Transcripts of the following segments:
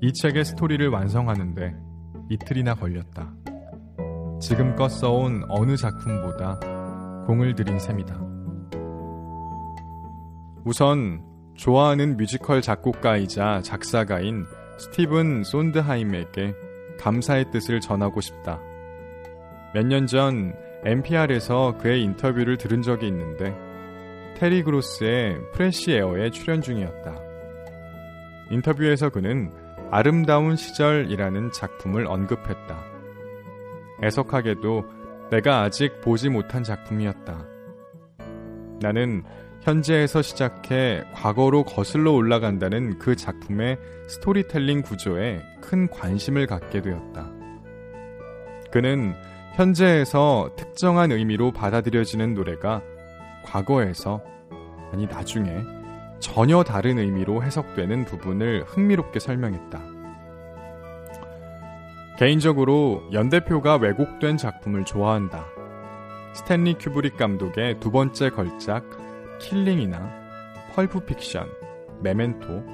이 책의 스토리를 완성하는데 이틀이나 걸렸다. 지금껏 써온 어느 작품보다 공을 들인 셈이다. 우선 좋아하는 뮤지컬 작곡가이자 작사가인 스티븐 손드하임에게 감사의 뜻을 전하고 싶다. 몇 년 전 NPR에서 그의 인터뷰를 들은 적이 있는데 테리 그로스의 프레시 에어에 출연 중이었다. 인터뷰에서 그는 아름다운 시절이라는 작품을 언급했다. 애석하게도 내가 아직 보지 못한 작품이었다. 나는 현재에서 시작해 과거로 거슬러 올라간다는 그 작품의 스토리텔링 구조에 큰 관심을 갖게 되었다. 그는 현재에서 특정한 의미로 받아들여지는 노래가 과거에서, 아니 나중에 전혀 다른 의미로 해석되는 부분을 흥미롭게 설명했다. 개인적으로 연대표가 왜곡된 작품을 좋아한다. 스탠리 큐브릭 감독의 두 번째 걸작 킬링이나 펄프 픽션, 메멘토,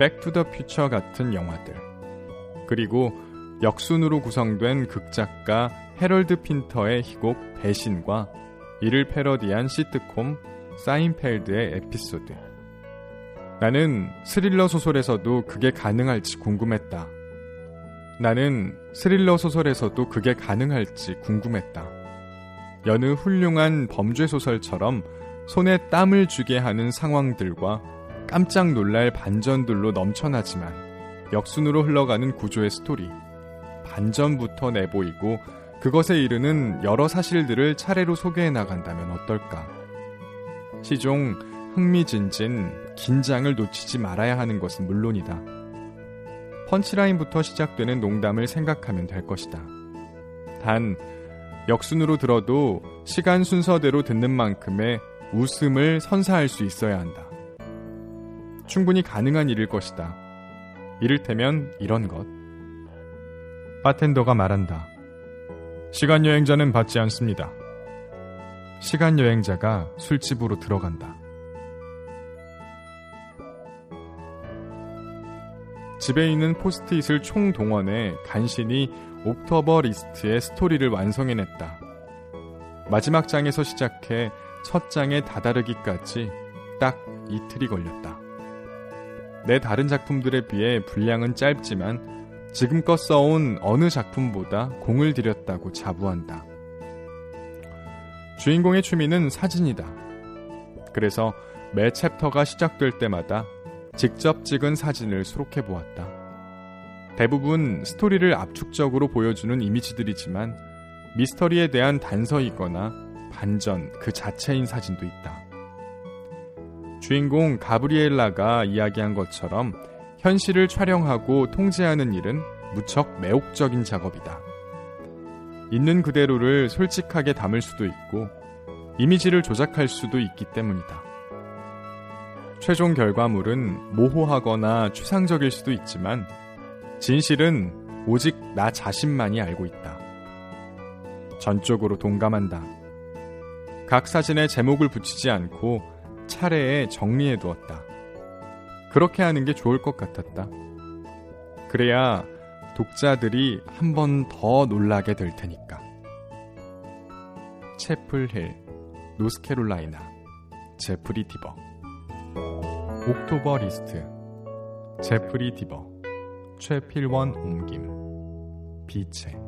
백투더 퓨처 같은 영화들. 그리고 역순으로 구성된 극작가 헤럴드 핀터의 희곡 배신과 이를 패러디한 시트콤 사인펠드의 에피소드. 나는 스릴러 소설에서도 그게 가능할지 궁금했다. 나는 스릴러 소설에서도 그게 가능할지 궁금했다. 여느 훌륭한 범죄 소설처럼 손에 땀을 쥐게 하는 상황들과 깜짝 놀랄 반전들로 넘쳐나지만 역순으로 흘러가는 구조의 스토리. 반전부터 내보이고 그것에 이르는 여러 사실들을 차례로 소개해 나간다면 어떨까? 시종 흥미진진 긴장을 놓치지 말아야 하는 것은 물론이다. 펀치라인부터 시작되는 농담을 생각하면 될 것이다. 단, 역순으로 들어도 시간 순서대로 듣는 만큼의 웃음을 선사할 수 있어야 한다. 충분히 가능한 일일 것이다. 이를테면 이런 것. 바텐더가 말한다. 시간 여행자는 받지 않습니다. 시간 여행자가 술집으로 들어간다. 집에 있는 포스트잇을 총동원해 간신히 옥토버 리스트의 스토리를 완성해냈다. 마지막 장에서 시작해 첫 장에 다다르기까지 딱 이틀이 걸렸다. 내 다른 작품들에 비해 분량은 짧지만 지금껏 써온 어느 작품보다 공을 들였다고 자부한다. 주인공의 취미는 사진이다. 그래서 매 챕터가 시작될 때마다 직접 찍은 사진을 수록해 보았다. 대부분 스토리를 압축적으로 보여주는 이미지들이지만 미스터리에 대한 단서이거나 반전 그 자체인 사진도 있다. 주인공 가브리엘라가 이야기한 것처럼 현실을 촬영하고 통제하는 일은 무척 매혹적인 작업이다. 있는 그대로를 솔직하게 담을 수도 있고 이미지를 조작할 수도 있기 때문이다. 최종 결과물은 모호하거나 추상적일 수도 있지만 진실은 오직 나 자신만이 알고 있다. 전적으로 동감한다. 각 사진에 제목을 붙이지 않고 차례에 정리해 두었다. 그렇게 하는 게 좋을 것 같았다. 그래야 독자들이 한 번 더 놀라게 될 테니까. 채플힐, 노스캐롤라이나, 제프리 디버. 옥토버 리스트, 제프리 디버, 최필원 옮김, 비체.